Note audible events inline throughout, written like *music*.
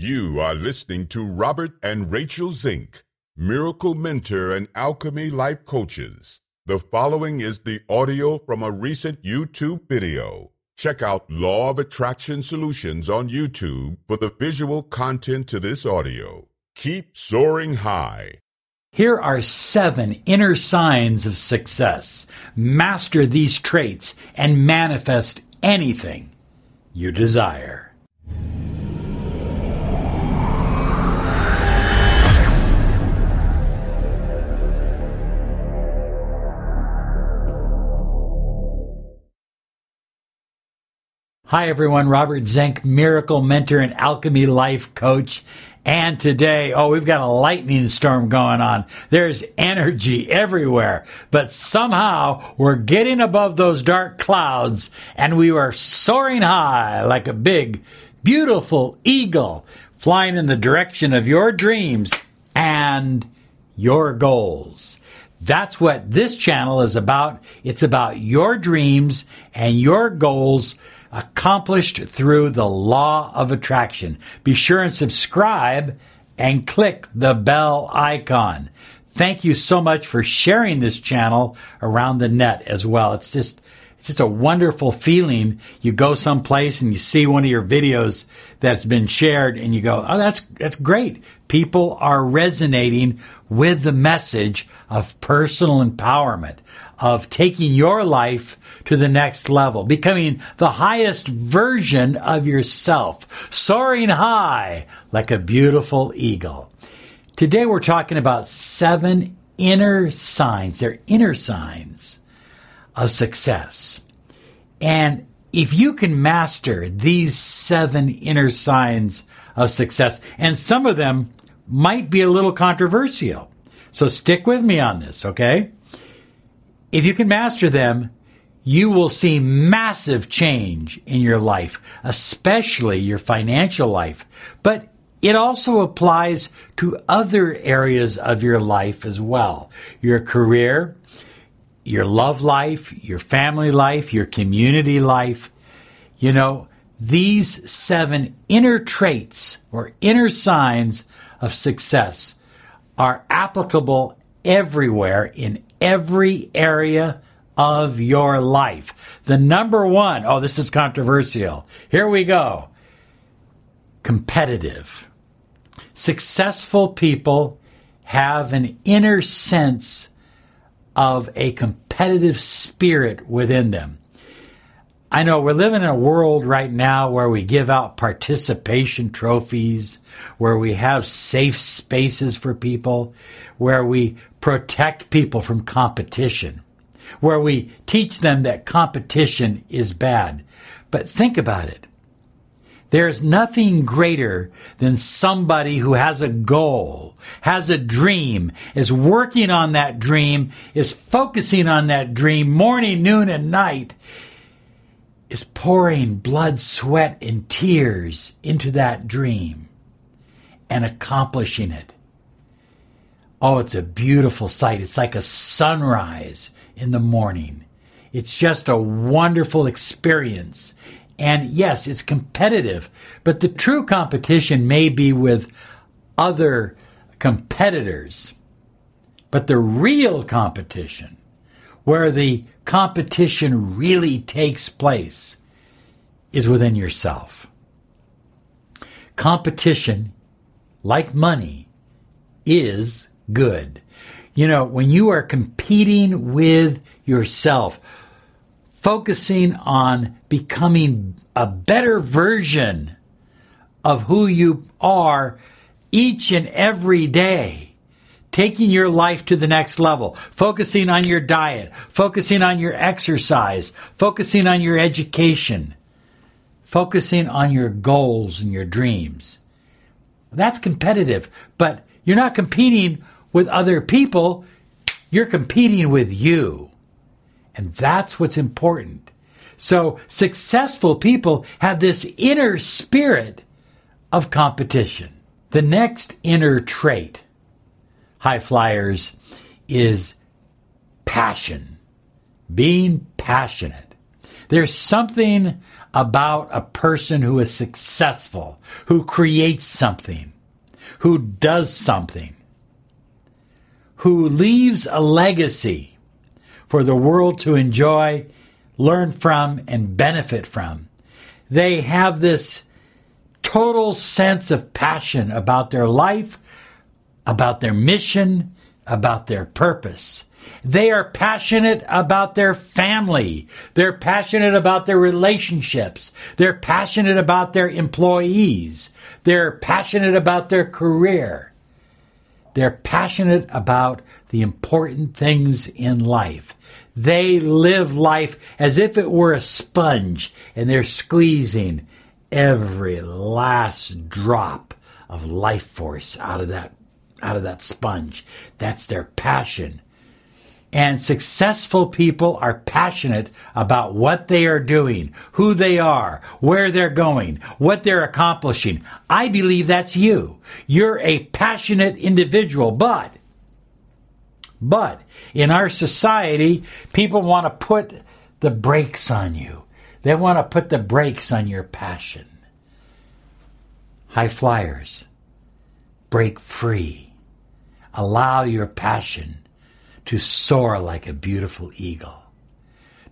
You are listening to Robert and Rachel Zink, Miracle Mentor and Alchemy Life Coaches. The following is the audio from a recent YouTube video. Check out Law of Attraction Solutions on YouTube for the visual content to this audio. Keep soaring high. Here are seven inner signs of success. Master these traits and manifest anything you desire. Hi, everyone. Robert Zink, miracle mentor and alchemy life coach. And today, oh, we've got a lightning storm going on. There's energy everywhere, but somehow we're getting above those dark clouds and we are soaring high like a big, beautiful eagle flying in the direction of your dreams and your goals. That's what this channel is about. It's about your dreams and your goals accomplished through the law of attraction. Be sure and subscribe and click the bell icon. Thank you so much for sharing this channel around the net as well. It's just it's just a wonderful feeling. You go someplace and you see one of your videos that's been shared and you go, "Oh, that's that's great. People are resonating with the message of personal empowerment, of taking your life to the next level, becoming the highest version of yourself, soaring high like a beautiful eagle. Today we're talking about seven inner signs. They're inner signs of success. And if you can master these seven inner signs of success, and some of them might be a little controversial. So stick with me on this, okay? If you can master them, you will see massive change in your life, especially your financial life. But it also applies to other areas of your life as well. Your career, your love life, your family life, your community life. You know, these seven inner traits or inner signs of success are applicable everywhere in every area of your life. The number one, oh, this is controversial. Here we go. Competitive. Successful people have an inner sense of a competitive spirit within them. I know we're living in a world right now where we give out participation trophies, where we have safe spaces for people, where we protect people from competition, where we teach them that competition is bad. But think about it. There's nothing greater than somebody who has a goal, has a dream, is working on that dream, is focusing on that dream morning, noon, and night, is pouring blood, sweat, and tears into that dream and accomplishing it. Oh, it's a beautiful sight. It's like a sunrise in the morning. It's just a wonderful experience. And yes, it's competitive, but the true competition may be with other competitors. But the real competition where the competition really takes place is within yourself. Competition, like money, is good. You know, when you are competing with yourself, focusing on becoming a better version of who you are each and every day, taking your life to the next level, focusing on your diet, focusing on your exercise, focusing on your education, focusing on your goals and your dreams. That's competitive, but you're not competing with other people, you're competing with you. And that's what's important. So successful people have this inner spirit of competition. The next inner trait high flyers is passion, being passionate. There's something about a person who is successful, who creates something, who does something, who leaves a legacy for the world to enjoy, learn from, and benefit from. They have this total sense of passion about their life, about their mission, about their purpose. They are passionate about their family. They're passionate about their relationships. They're passionate about their employees. They're passionate about their career. They're passionate about the important things in life. They live life as if it were a sponge and they're squeezing every last drop of life force out of that out of that sponge. That's their passion. And successful people are passionate about what they are doing, who they are, where they're going, what they're accomplishing. I believe that's you. You're a passionate individual, but, but in our society, people want to put the brakes on you. They want to put the brakes on your passion. High flyers, break free. Allow your passion to soar like a beautiful eagle.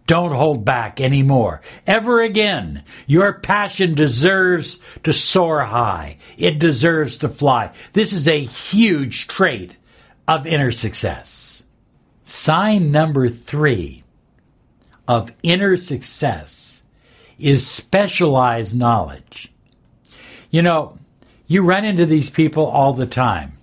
Don't hold back anymore. Ever again. Your passion deserves to soar high. It deserves to fly. This is a huge trait of inner success. Sign number three of inner success is specialized knowledge. You know, you run into these people all the time.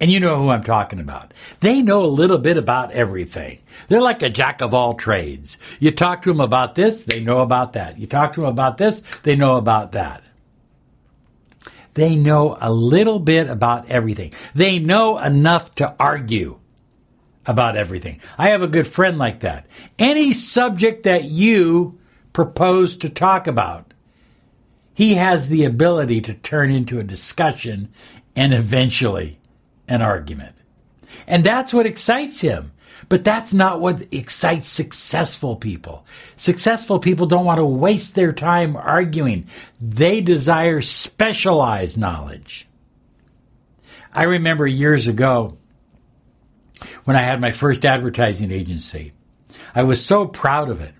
And you know who I'm talking about. They know a little bit about everything. They're like a jack of all trades. You talk to them about this, they know about that. You talk to them about this, they know about that. They know a little bit about everything. They know enough to argue about everything. I have a good friend like that. Any subject that you propose to talk about, he has the ability to turn into a discussion and eventually an argument. And that's what excites him. But that's not what excites successful people. Successful people don't want to waste their time arguing. They desire specialized knowledge. I remember years ago when I had my first advertising agency. I was so proud of it.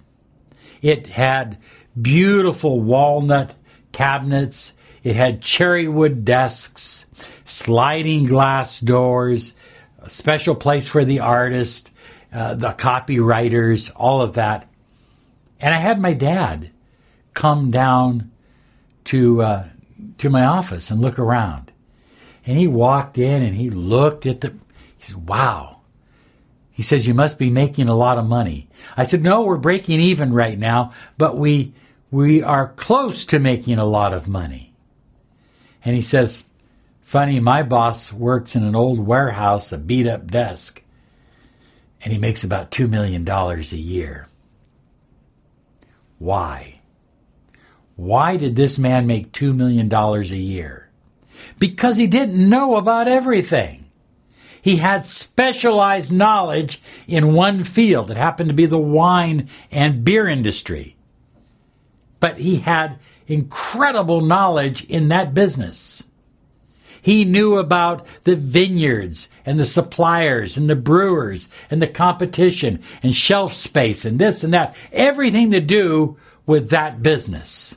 It had beautiful walnut cabinets. It had cherry wood desks sliding glass doors, a special place for the artist, uh, the copywriters, all of that. And I had my dad come down to uh, to my office and look around. And he walked in and he looked at the. He said, "Wow." He says, "You must be making a lot of money." I said, "No, we're breaking even right now, but we we are close to making a lot of money." And he says, Funny, my boss works in an old warehouse, a beat up desk, and he makes about $2 million a year. Why? Why did this man make $2 million a year? Because he didn't know about everything. He had specialized knowledge in one field. It happened to be the wine and beer industry. But he had incredible knowledge in that business. He knew about the vineyards and the suppliers and the brewers and the competition and shelf space and this and that. Everything to do with that business.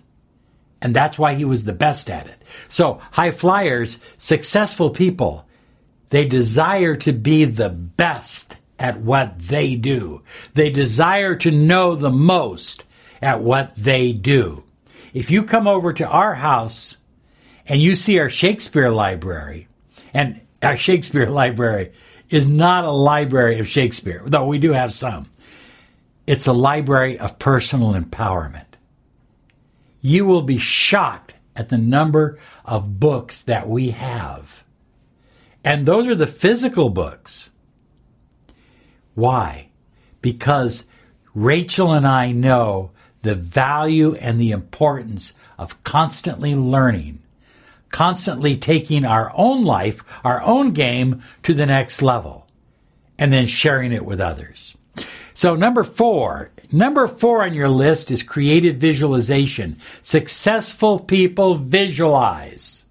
And that's why he was the best at it. So, high flyers, successful people, they desire to be the best at what they do. They desire to know the most at what they do. If you come over to our house and you see our Shakespeare library, and our Shakespeare library is not a library of Shakespeare, though we do have some. It's a library of personal empowerment. You will be shocked at the number of books that we have. And those are the physical books. Why? Because Rachel and I know the value and the importance of constantly learning constantly taking our own life, our own game to the next level, and then sharing it with others. So, number four, Number four on your list is creative visualization. Successful people visualize.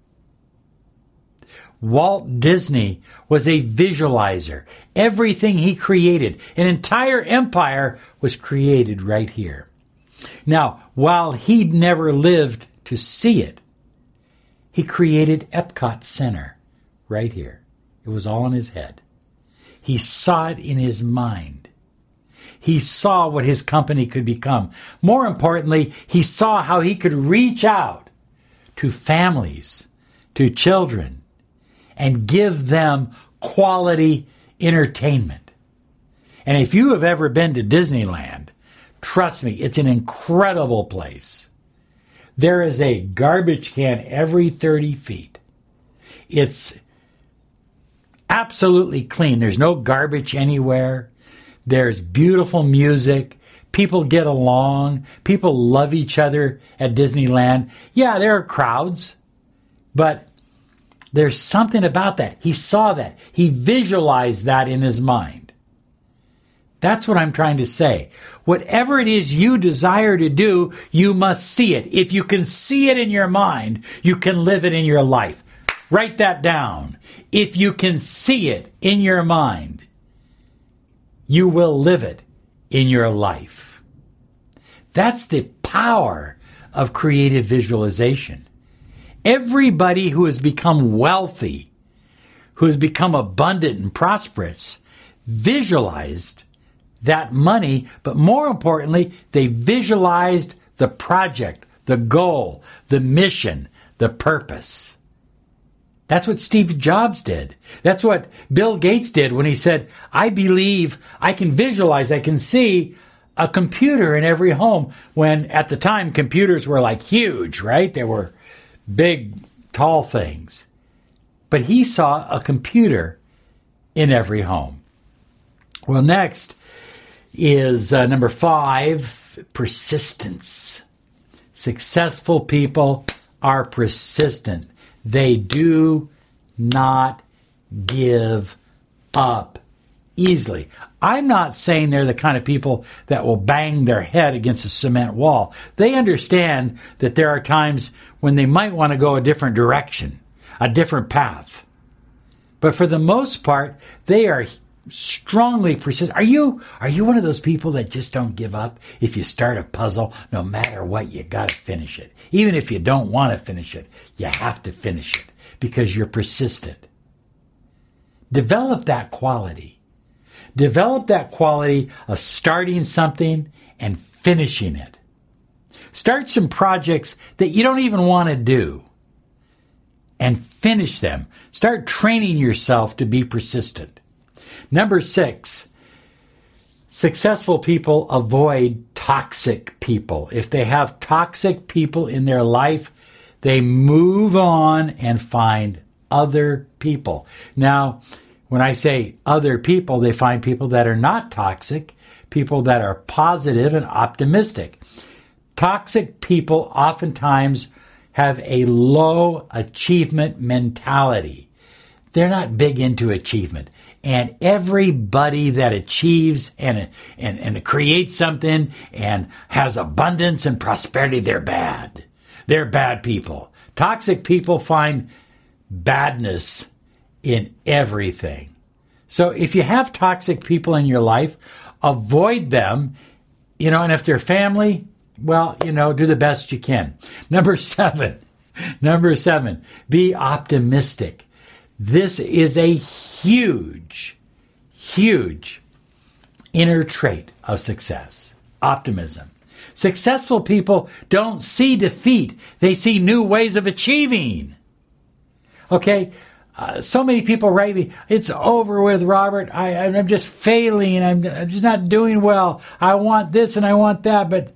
Walt Disney was a visualizer. Everything he created, an entire empire, was created right here. Now, while he'd never lived to see it, he created Epcot Center right here. It was all in his head. He saw it in his mind. He saw what his company could become. More importantly, he saw how he could reach out to families, to children, and give them quality entertainment. And if you have ever been to Disneyland, trust me, it's an incredible place. There is a garbage can every 30 feet. It's absolutely clean. There's no garbage anywhere. There's beautiful music. People get along. People love each other at Disneyland. Yeah, there are crowds, but there's something about that. He saw that. He visualized that in his mind. That's what I'm trying to say. Whatever it is you desire to do, you must see it. If you can see it in your mind, you can live it in your life. Write that down. If you can see it in your mind, you will live it in your life. That's the power of creative visualization. Everybody who has become wealthy, who has become abundant and prosperous, visualized that money, but more importantly, they visualized the project, the goal, the mission, the purpose. That's what Steve Jobs did. That's what Bill Gates did when he said, I believe I can visualize, I can see a computer in every home. When at the time computers were like huge, right? They were big, tall things. But he saw a computer in every home. Well, next is uh, number five persistence. Successful people are persistent. They do not give up easily. I'm not saying they're the kind of people that will bang their head against a cement wall. They understand that there are times when they might want to go a different direction, a different path. But for the most part, they are strongly persist. Are you are you one of those people that just don't give up? If you start a puzzle, no matter what, you got to finish it. Even if you don't want to finish it, you have to finish it because you're persistent. Develop that quality. Develop that quality of starting something and finishing it. Start some projects that you don't even want to do and finish them. Start training yourself to be persistent. Number six, successful people avoid toxic people. If they have toxic people in their life, they move on and find other people. Now, when I say other people, they find people that are not toxic, people that are positive and optimistic. Toxic people oftentimes have a low achievement mentality. They're not big into achievement and everybody that achieves and, and, and creates something and has abundance and prosperity, they're bad. They're bad people. Toxic people find badness in everything. So if you have toxic people in your life, avoid them, you know, and if they're family, well, you know, do the best you can. Number *laughs* seven, number seven, be optimistic. This is a huge, huge inner trait of success optimism. Successful people don't see defeat, they see new ways of achieving. Okay? Uh, so many people write me, it's over with, Robert. I, am just failing. I'm, I'm just not doing well. I want this and I want that. But,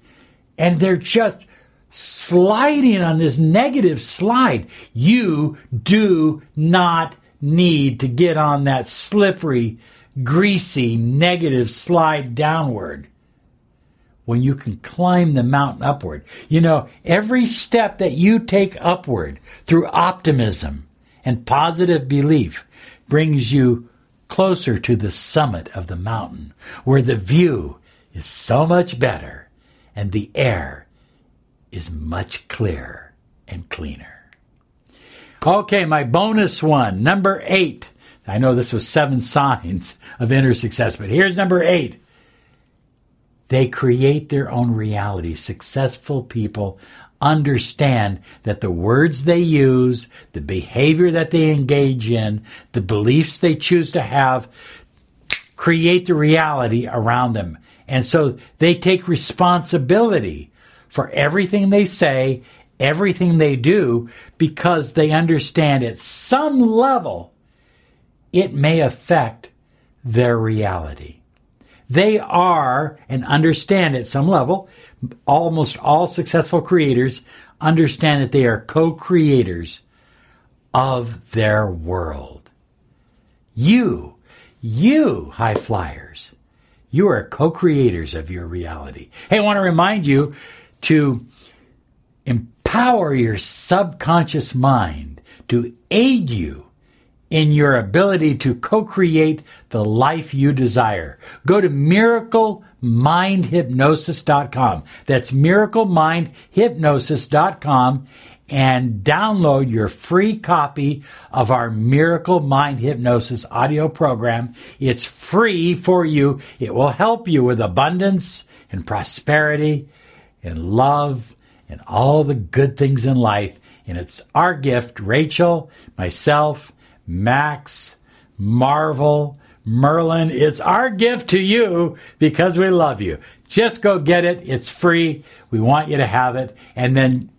and they're just sliding on this negative slide. You do not need to get on that slippery, greasy, negative slide downward when you can climb the mountain upward. You know, every step that you take upward through optimism and positive belief brings you closer to the summit of the mountain where the view is so much better and the air is much clearer and cleaner. Okay, my bonus one, number eight. I know this was seven *laughs* signs of inner success, but here's number eight. They create their own reality. Successful people understand that the words they use, the behavior that they engage in, the beliefs they choose to have create the reality around them. And so they take responsibility for everything they say, everything they do, because they understand at some level it may affect their reality. They are and understand at some level, almost all successful creators understand that they are co creators of their world. You, you high flyers, you are co creators of your reality. Hey, I want to remind you to empower your subconscious mind to aid you in your ability to co-create the life you desire. Go to miraclemindhypnosis.com. That's miraclemindhypnosis.com and download your free copy of our Miracle Mind Hypnosis audio program. It's free for you. It will help you with abundance and prosperity and love and all the good things in life. And it's our gift, Rachel, myself, Max, Marvel, Merlin. It's our gift to you because we love you. Just go get it. It's free. We want you to have it. And then,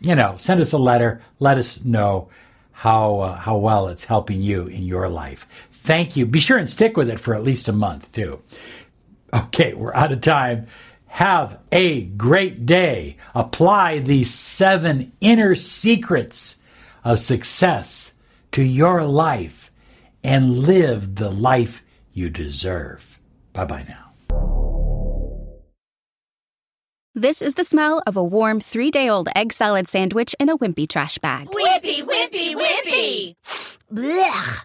you know, send us a letter. Let us know how, uh, how well it's helping you in your life. Thank you. Be sure and stick with it for at least a month, too. Okay, we're out of time. Have a great day. Apply these seven inner secrets of success to your life and live the life you deserve. Bye bye now. This is the smell of a warm three day old egg salad sandwich in a wimpy trash bag. Wimpy, wimpy, wimpy! Blech.